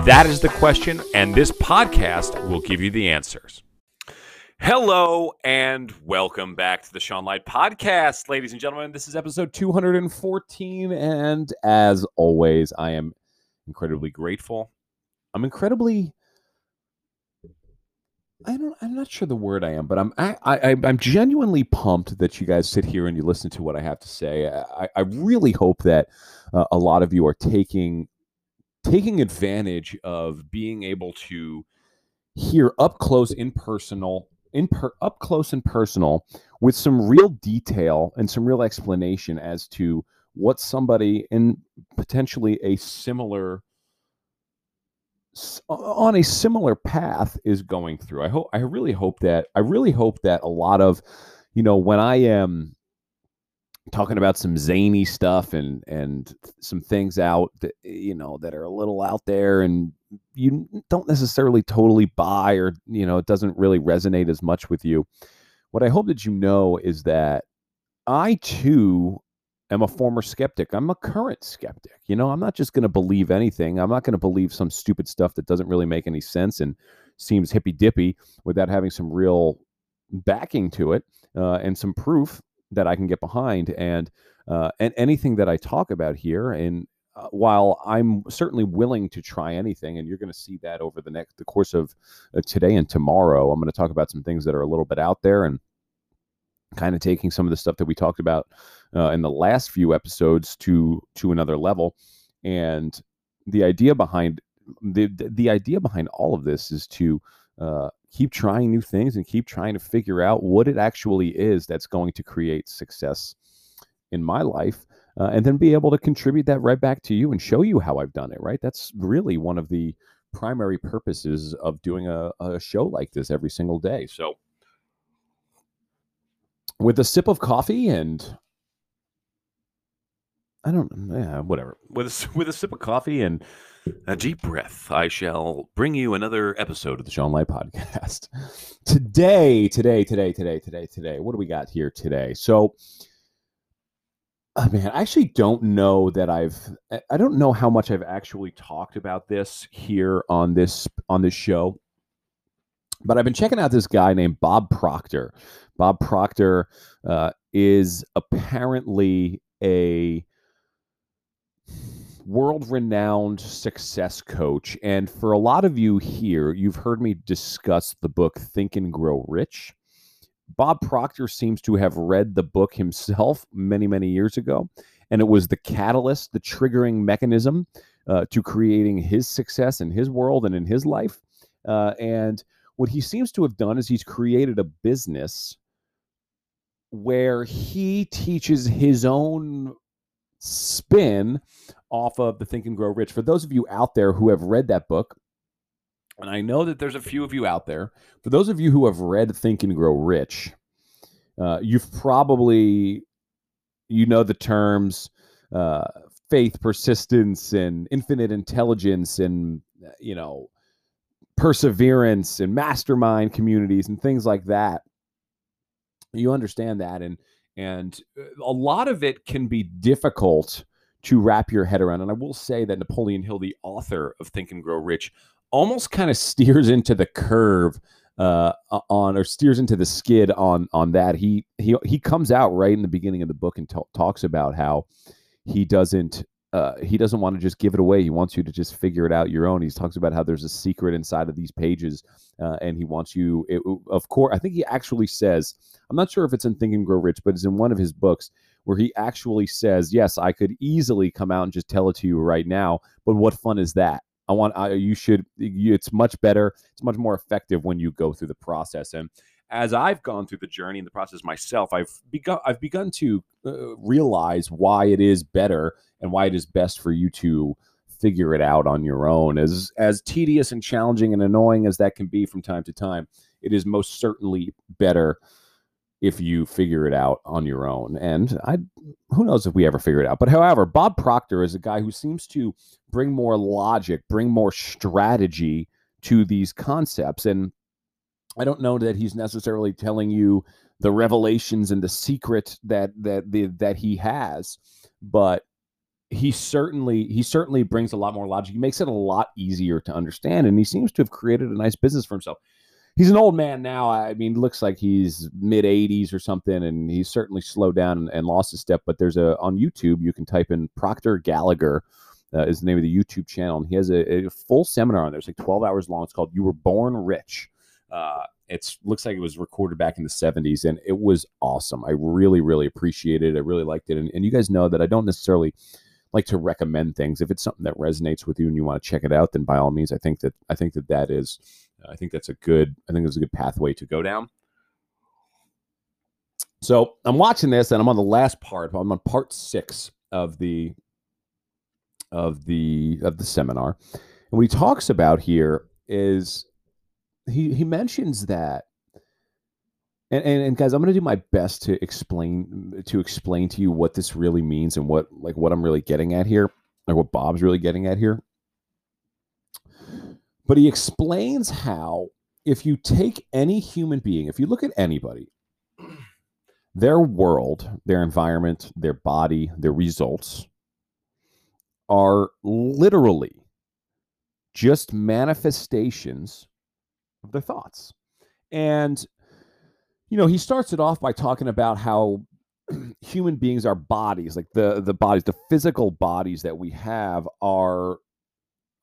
That is the question, and this podcast will give you the answers. Hello and welcome back to the Sean Light Podcast, ladies and gentlemen. This is episode 214, and as always, I am incredibly grateful. I'm incredibly I don't I'm not sure the word I am, but I'm I, I I'm genuinely pumped that you guys sit here and you listen to what I have to say. I, I really hope that uh, a lot of you are taking taking advantage of being able to hear up close in personal in per, up close and personal with some real detail and some real explanation as to what somebody in potentially a similar on a similar path is going through. I hope I really hope that I really hope that a lot of you know when I am talking about some zany stuff and and some things out that you know that are a little out there and you don't necessarily totally buy or you know it doesn't really resonate as much with you. What i hope that you know is that i too am a former skeptic. I'm a current skeptic you know? I'm not just going to believe anything. I'm not going to believe some stupid stuff that doesn't really make any sense and seems hippy dippy without having some real backing to it uh, and some proof that I can get behind. And uh, and anything that I talk about here, and uh, while I'm certainly willing to try anything, and you're going to see that over the next the course of uh, today and tomorrow, I'm going to talk about some things that are a little bit out there and kind of taking some of the stuff that we talked about uh, in the last few episodes to to another level. And the idea behind the the idea behind all of this is to uh, keep trying new things and keep trying to figure out what it actually is that's going to create success in my life uh, and then be able to contribute that right back to you and show you how I've done it, right? That's really one of the primary purposes of doing a, a show like this every single day. So, with a sip of coffee and I don't, yeah, whatever. With a, with a sip of coffee and a deep breath, I shall bring you another episode of the Sean Light Podcast. today, today, today, today, today, today. What do we got here today? So, oh man, I actually don't know that I've. I don't know how much I've actually talked about this here on this on this show. But I've been checking out this guy named Bob Proctor. Bob Proctor uh, is apparently a world renowned success coach. And for a lot of you here, you've heard me discuss the book Think and Grow Rich. Bob Proctor seems to have read the book himself many, many years ago. And it was the catalyst, the triggering mechanism uh, to creating his success in his world and in his life. Uh, and what he seems to have done is he's created a business where he teaches his own spin off of the Think and Grow Rich. For those of you out there who have read that book, and I know that there's a few of you out there, for those of you who have read Think and Grow Rich, uh, you've probably you know the terms uh, faith, persistence, and infinite intelligence, and you know perseverance and mastermind communities and things like that. You understand that, and and uh, a lot of it can be difficult to wrap your head around. And I will say that Napoleon Hill, the author of Think and Grow Rich, almost kind of steers into the curve uh, on or steers into the skid on on that. He he he comes out right in the beginning of the book and t- talks about how he doesn't uh, he doesn't want to just give it away. He wants you to just figure it out your own. He talks about how there's a secret inside of these pages, uh, and he wants you. It, of course, I think he actually says. I'm not sure if it's in Think and Grow Rich, but it's in one of his books where he actually says, "Yes, I could easily come out and just tell it to you right now, but what fun is that? I want I, you should. It's much better. It's much more effective when you go through the process." And as I've gone through the journey and the process myself, I've begun I've begun to uh, realize why it is better and why it is best for you to figure it out on your own. As as tedious and challenging and annoying as that can be from time to time, it is most certainly better if you figure it out on your own. And I who knows if we ever figure it out. But however, Bob Proctor is a guy who seems to bring more logic, bring more strategy to these concepts and I don't know that he's necessarily telling you the revelations and the secret that that the, that he has, but he certainly he certainly brings a lot more logic. He makes it a lot easier to understand, and he seems to have created a nice business for himself. He's an old man now. I mean, looks like he's mid 80s or something, and he's certainly slowed down and, and, lost a step. But there's a on YouTube you can type in Proctor Gallagher. Uh, is the name of the YouTube channel, and he has a, a full seminar on there. It's like 12 hours long. It's called "You Were Born Rich." Uh, it looks like it was recorded back in the 70s, and it was awesome. I really, really appreciated it. I really liked it. And, and you guys know that I don't necessarily like to recommend things. If it's something that resonates with you and you want to check it out, then by all means, I think that I think that that is, I think that's a good, I think it's a good pathway to go down. So I'm watching this, and I'm on the last part. I'm on part six of the of the of the seminar, and what he talks about here is he he mentions that and, and, and, guys i'm going to do my best to explain to explain to you what this really means and what like what i'm really getting at here like what bob's really getting at here. But he explains how if you take any human being if you look at anybody their world their environment their body their results are literally just manifestations their thoughts. And, you know, he starts it off by talking about how human beings are bodies, like the the bodies, the physical bodies that we have are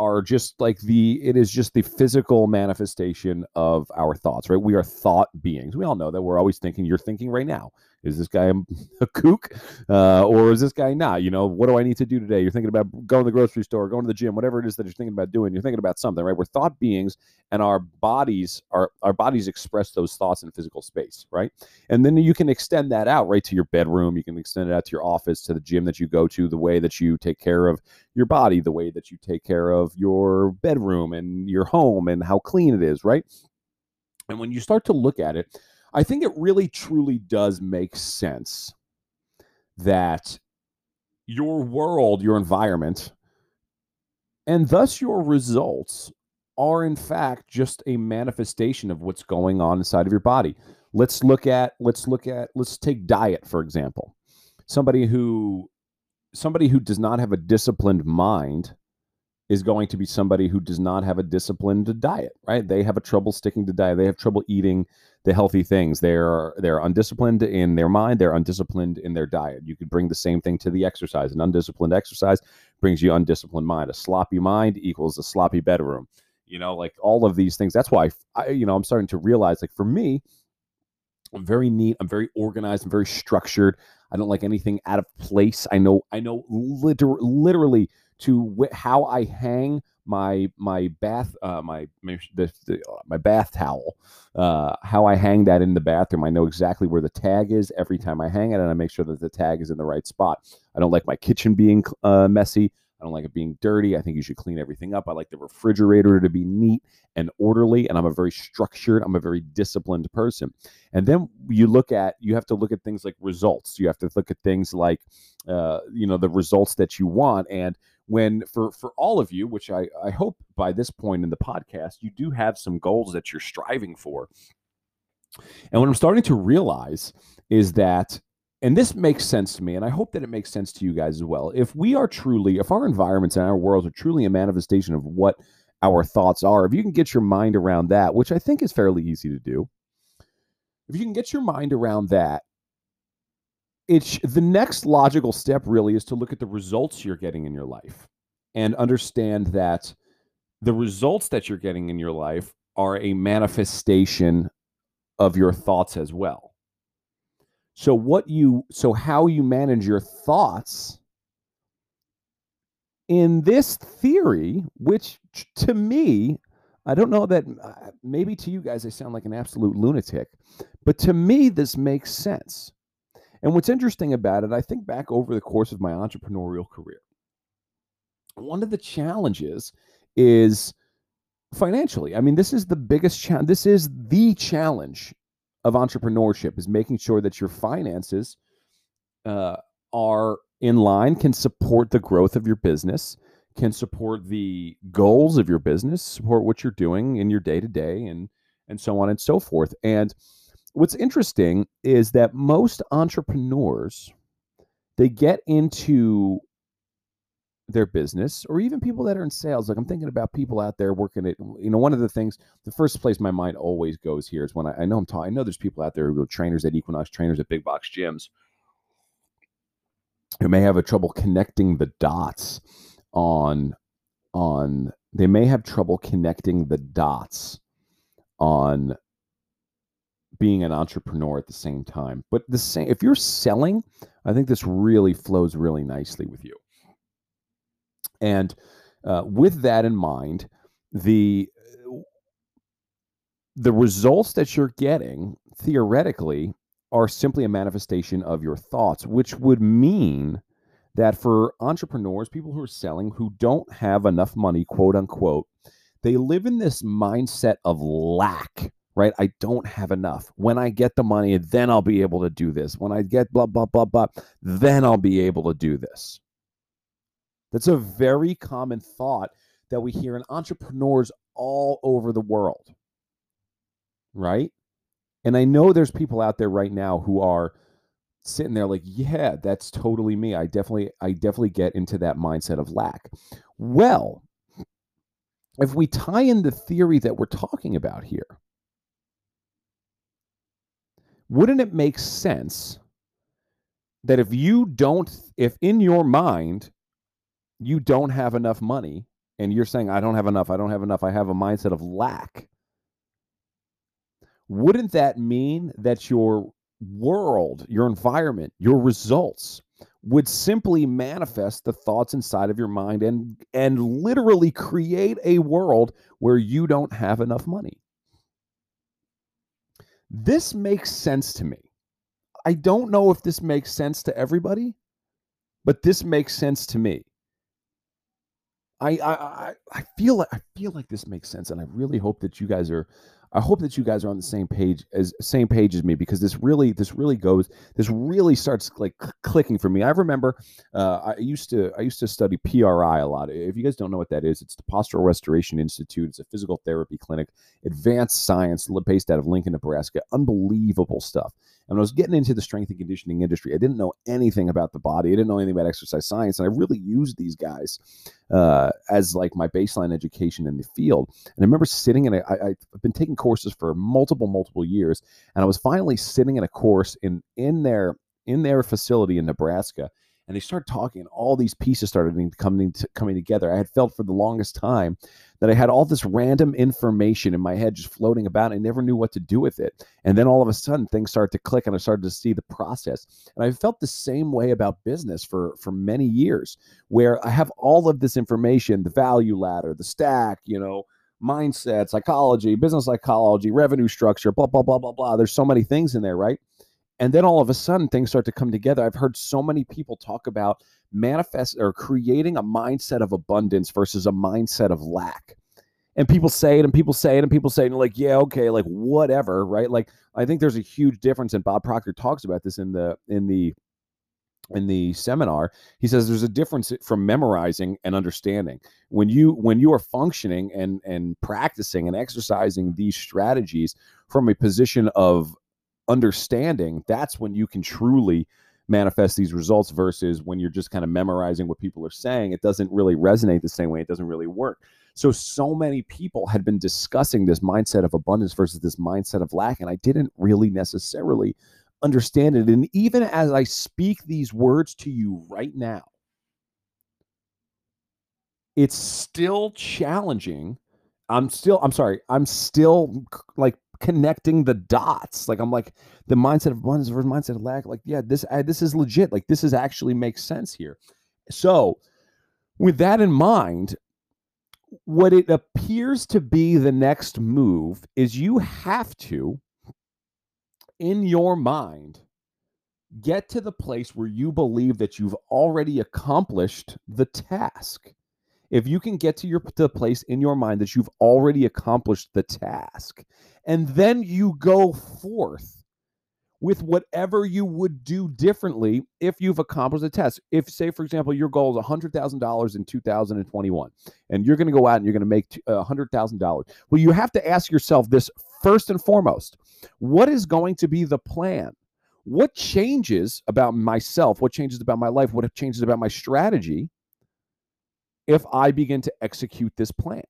are just like the it is just the physical manifestation of our thoughts right? We are thought beings. We all know that. We're always thinking. You're thinking right now is this guy a kook? Uh, or is this guy not? You know what do i need to do today? You're thinking about going to the grocery store going to the gym whatever it is that you're thinking about doing you're thinking about something right? We're thought beings and our bodies our our bodies express those thoughts in physical space right? And then you can extend that out right to your bedroom. You can extend it out to your office to the gym that you go to the way that you take care of your body the way that you take care of your bedroom and your home and how clean it is right? And when you start to look at it I think it really truly does make sense that your world, your environment, and thus your results are in fact just a manifestation of what's going on inside of your body. Let's look at let's look at let's take diet for example. Somebody who somebody who does not have a disciplined mind is going to be somebody who does not have a disciplined diet, right? They have a trouble sticking to diet. They have trouble eating the healthy things. They're they're undisciplined in their mind. They're undisciplined in their diet. You could bring the same thing to the exercise. An undisciplined exercise brings you undisciplined mind. A sloppy mind equals a sloppy bedroom. You know, like all of these things. That's why I, you know, I'm starting to realize, like for me, I'm very neat. I'm very organized. I'm very structured. I don't like anything out of place. I know. I know. Liter- literally to wh- how I hang my my bath uh, my my, the, the, uh, my bath towel, uh, how I hang that in the bathroom. I know exactly where the tag is every time I hang it, and I make sure that the tag is in the right spot. I don't like my kitchen being uh, messy. I don't like it being dirty. I think you should clean everything up. I like the refrigerator to be neat and orderly. And I'm a very structured, I'm a very disciplined person. And then you look at, you have to look at things like results. You have to look at things like, uh, you know, the results that you want. And when for for all of you which I, I hope by this point in the podcast you do have some goals that you're striving for and what i'm starting to realize is that and this makes sense to me and i hope that it makes sense to you guys as well. If we are truly if our environments and our worlds are truly a manifestation of what our thoughts are if you can get your mind around that which i think is fairly easy to do if you can get your mind around that it's the next logical step really is to look at the results you're getting in your life and understand that the results that you're getting in your life are a manifestation of your thoughts as well so what you so how you manage your thoughts in this theory which to me i don't know that uh, maybe to you guys i sound like an absolute lunatic but to me this makes sense and what's interesting about it, I think back over the course of my entrepreneurial career. one of the challenges is financially. I mean, this is the biggest challenge. This is the challenge of entrepreneurship is making sure that your finances uh, are in line, can support the growth of your business, can support the goals of your business, support what you're doing in your day to day, and and so on and so forth. And what's interesting is that most entrepreneurs they get into their business or even people that are in sales like i'm thinking about people out there working at you know one of the things the first place my mind always goes here is when i, I know i'm talking i know there's people out there who are trainers at equinox trainers at big box gyms who may have a trouble connecting the dots on on they may have trouble connecting the dots on being an entrepreneur at the same time but the same if you're selling i think this really flows really nicely with you and uh, with that in mind, the the results that you're getting theoretically are simply a manifestation of your thoughts, which would mean that for entrepreneurs, people who are selling who don't have enough money, quote unquote, they live in this mindset of lack, right? I don't have enough. When I get the money, then I'll be able to do this. When I get blah, blah, blah, blah, then I'll be able to do this. That's a very common thought that we hear in entrepreneurs all over the world. Right? And I know there's people out there right now who are sitting there like, yeah, that's totally me. I definitely I definitely get into that mindset of lack. Well, if we tie in the theory that we're talking about here, wouldn't it make sense that if you don't if in your mind you don't have enough money and you're saying, I don't have enough, I don't have enough, I have a mindset of lack, wouldn't that mean that your world, your environment, your results would simply manifest the thoughts inside of your mind and and literally create a world where you don't have enough money. This makes sense to me. I don't know if this makes sense to everybody, but this makes sense to me. I, I I feel like I feel like this makes sense, and I really hope that you guys are. I hope that you guys are on the same page as same page as me because this really this really goes this really starts like clicking for me. I remember uh, I used to I used to study PRI a lot. If you guys don't know what that is, it's the Postural Restoration Institute. It's a physical therapy clinic, advanced science based out of Lincoln, Nebraska. Unbelievable stuff. And I was getting into the strength and conditioning industry. I didn't know anything about the body. I didn't know anything about exercise science, and I really used these guys uh, as like my baseline education in the field. And I remember sitting in a, I, I've been taking courses for multiple, multiple years, and I was finally sitting in a course in in their in their facility in Nebraska and they started talking and all these pieces started coming to, coming together. I had felt for the longest time that i had all this random information in my head just floating about and i never knew what to do with it. And then all of a sudden things started to click and i started to see the process. And i felt the same way about business for for many years where i have all of this information the value ladder the stack you know mindset psychology business psychology revenue structure blah blah blah blah blah. There's so many things in there right? And then all of a sudden things start to come together. I've heard so many people talk about manifest or creating a mindset of abundance versus a mindset of lack. And people say it and people say it and people say it and like yeah okay like whatever right? Like i think there's a huge difference and bob proctor talks about this in the in the in the seminar he says there's a difference from memorizing and understanding when you when you are functioning and and practicing and exercising these strategies from a position of understanding, that's when you can truly manifest these results versus when you're just kind of memorizing what people are saying. It doesn't really resonate the same way. It doesn't really work. So, so many people had been discussing this mindset of abundance versus this mindset of lack, and I didn't really necessarily understand it. And even as I speak these words to you right now, it's still challenging. I'm still, I'm sorry, I'm still like connecting the dots. Like I'm like the mindset of abundance versus mindset of lack. Like yeah, this I, this is legit. Like this is actually makes sense here. So with that in mind, what it appears to be the next move is you have to, in your mind, get to the place where you believe that you've already accomplished the task. if you can get to your to the place in your mind that you've already accomplished the task, and then you go forth with whatever you would do differently if you've accomplished the test. If, say, for example, your goal is $100,000 in 2021, and you're going to go out and you're going to make $100,000, well, you have to ask yourself this first and foremost what is going to be the plan? What changes about myself? What changes about my life? What changes about my strategy if I begin to execute this plan?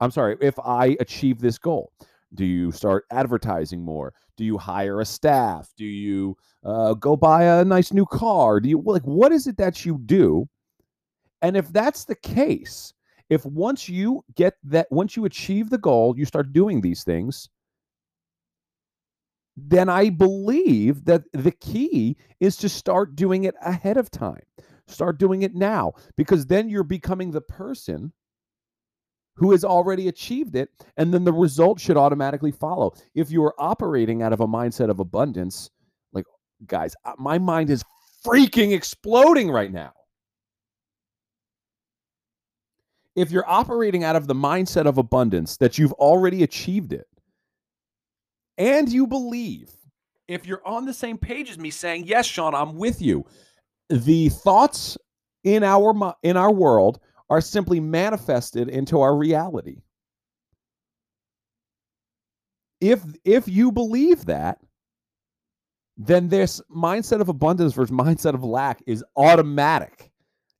I'm sorry, if I achieve this goal. Do you start advertising more? Do you hire a staff? Do you uh, go buy a nice new car? Do you like what is it that you do? And if that's the case, if once you get that, once you achieve the goal, you start doing these things, then I believe that the key is to start doing it ahead of time. Start doing it now because then you're becoming the person who has already achieved it, and then the result should automatically follow. If you are operating out of a mindset of abundance, like, guys, uh, my mind is freaking exploding right now. If you're operating out of the mindset of abundance that you've already achieved it, and you believe, if you're on the same page as me saying, Yes, Sean, I'm with you, the thoughts in our in our world are simply manifested into our reality. If if you believe that, then this mindset of abundance versus mindset of lack is automatic.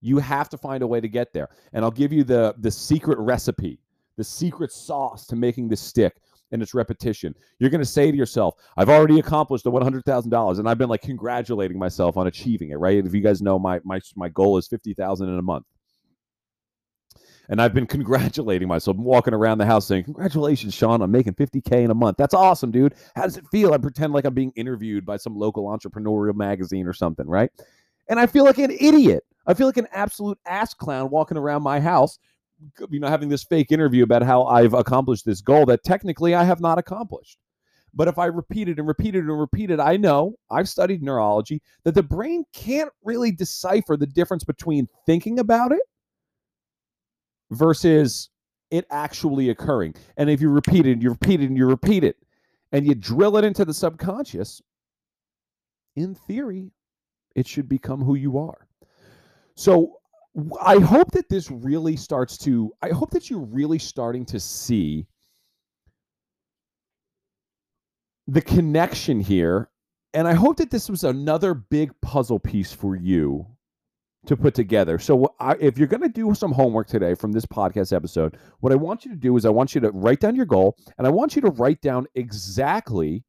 You have to find a way to get there. And I'll give you the the secret recipe, the secret sauce to making this stick and its repetition. You're going to say to yourself, I've already accomplished the $100,000 and I've been like congratulating myself on achieving it, right? If you guys know my my my goal is 50,000 in a month. And I've been congratulating myself. I'm walking around the house saying, Congratulations, Sean, I'm making 50K in a month. That's awesome, dude. How does it feel? I pretend like I'm being interviewed by some local entrepreneurial magazine or something, right? And I feel like an idiot. I feel like an absolute ass clown walking around my house, you know, having this fake interview about how I've accomplished this goal that technically I have not accomplished. But if I repeat it and repeat it and repeat it, I know I've studied neurology that the brain can't really decipher the difference between thinking about it versus it actually occurring. And if you repeat it and you repeat it and you repeat it and you drill it into the subconscious, in theory, it should become who you are. So I hope that this really starts to, I hope that you're really starting to see the connection here. And I hope that this was another big puzzle piece for you to put together. So, I, if you're going to do some homework today from this podcast episode, what I want you to do is I want you to write down your goal and I want you to write down exactly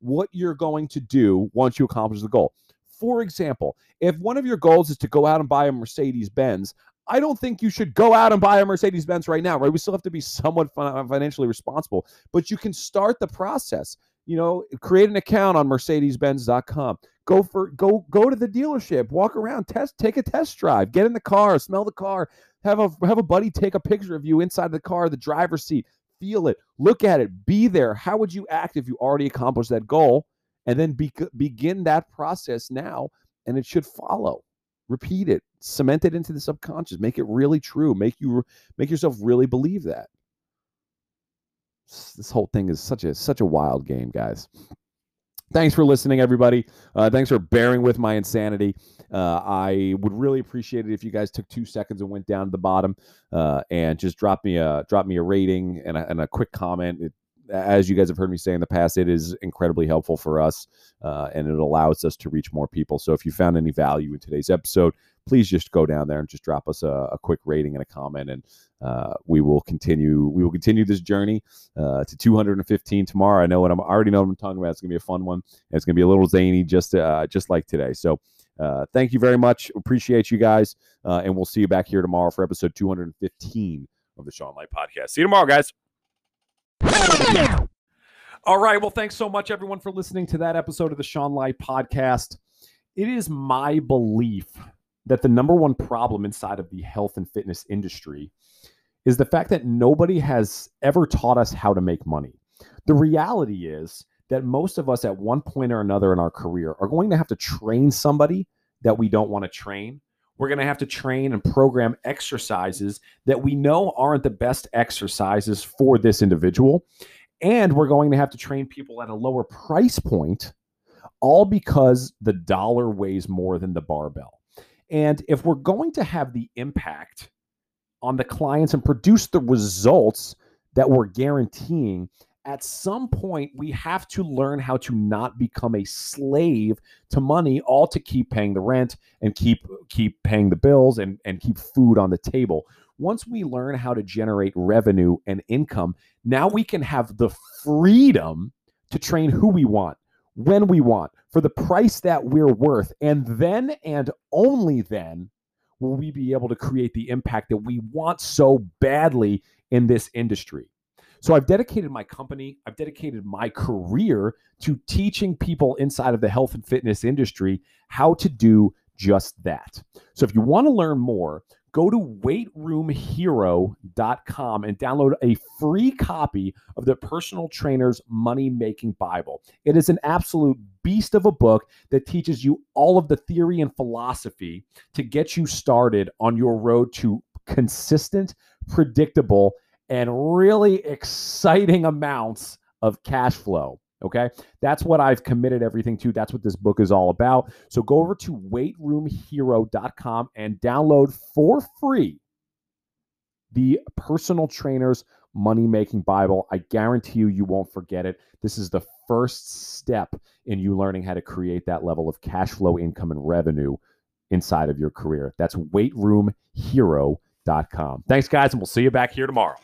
what you're going to do once you accomplish the goal. For example, if one of your goals is to go out and buy a Mercedes Benz, I don't think you should go out and buy a Mercedes Benz right now, right? We still have to be somewhat uh, financially responsible, but you can start the process. You know, create an account on mercedes-benz.com Go for go go to the dealership, walk around, test, take a test drive, get in the car, smell the car, have a have a buddy take a picture of you inside the car, the driver's seat, feel it, look at it, be there. How would you act if you already accomplished that goal? And then be, begin that process now, and it should follow. Repeat it, cement it into the subconscious, make it really true, make you make yourself really believe that. This whole thing is such a such a wild game, guys. Thanks for listening, everybody. Uh, thanks for bearing with my insanity. Uh, I would really appreciate it if you guys took two seconds and went down to the bottom uh, and just drop me a drop me a rating and a, and a quick comment. It, as you guys have heard me say in the past, it is incredibly helpful for us uh, and it allows us to reach more people. So if you found any value in today's episode, please just go down there and just drop us a, a quick rating and a comment, and uh, we will continue. We will continue this journey uh, to 215 tomorrow. I know what I'm already know what I'm talking about. It's gonna be a fun one. And it's gonna be a little zany, just uh, just like today. So. Uh, thank you very much. Appreciate you guys. Uh, and we'll see you back here tomorrow for episode 215 of the Sean Light Podcast. See you tomorrow, guys. All right. Well, thanks so much, everyone, for listening to that episode of the Sean Light Podcast. It is my belief that the number one problem inside of the health and fitness industry is the fact that nobody has ever taught us how to make money. The reality is that most of us at one point or another in our career are going to have to train somebody that we don't want to train. We're going to have to train and program exercises that we know aren't the best exercises for this individual. And we're going to have to train people at a lower price point, all because the dollar weighs more than the barbell. And if we're going to have the impact on the clients and produce the results that we're guaranteeing, at some point we have to learn how to not become a slave to money all to keep paying the rent and keep keep paying the bills and and keep food on the table. Once we learn how to generate revenue and income now we can have the freedom to train who we want when we want for the price that we're worth. And then and only then will we be able to create the impact that we want so badly in this industry so I've dedicated my company, I've dedicated my career to teaching people inside of the health and fitness industry how to do just that. So if you want to learn more, go to weightroomhero.com and download a free copy of the Personal Trainer's Money Making Bible. It is an absolute beast of a book that teaches you all of the theory and philosophy to get you started on your road to consistent, predictable, and really exciting amounts of cash flow. Okay. That's what I've committed everything to. That's what this book is all about. So go over to weightroomhero.com and download for free the personal trainer's money making Bible. I guarantee you, you won't forget it. This is the first step in you learning how to create that level of cash flow, income, and revenue inside of your career. That's weightroomhero.com. Thanks, guys, and we'll see you back here tomorrow.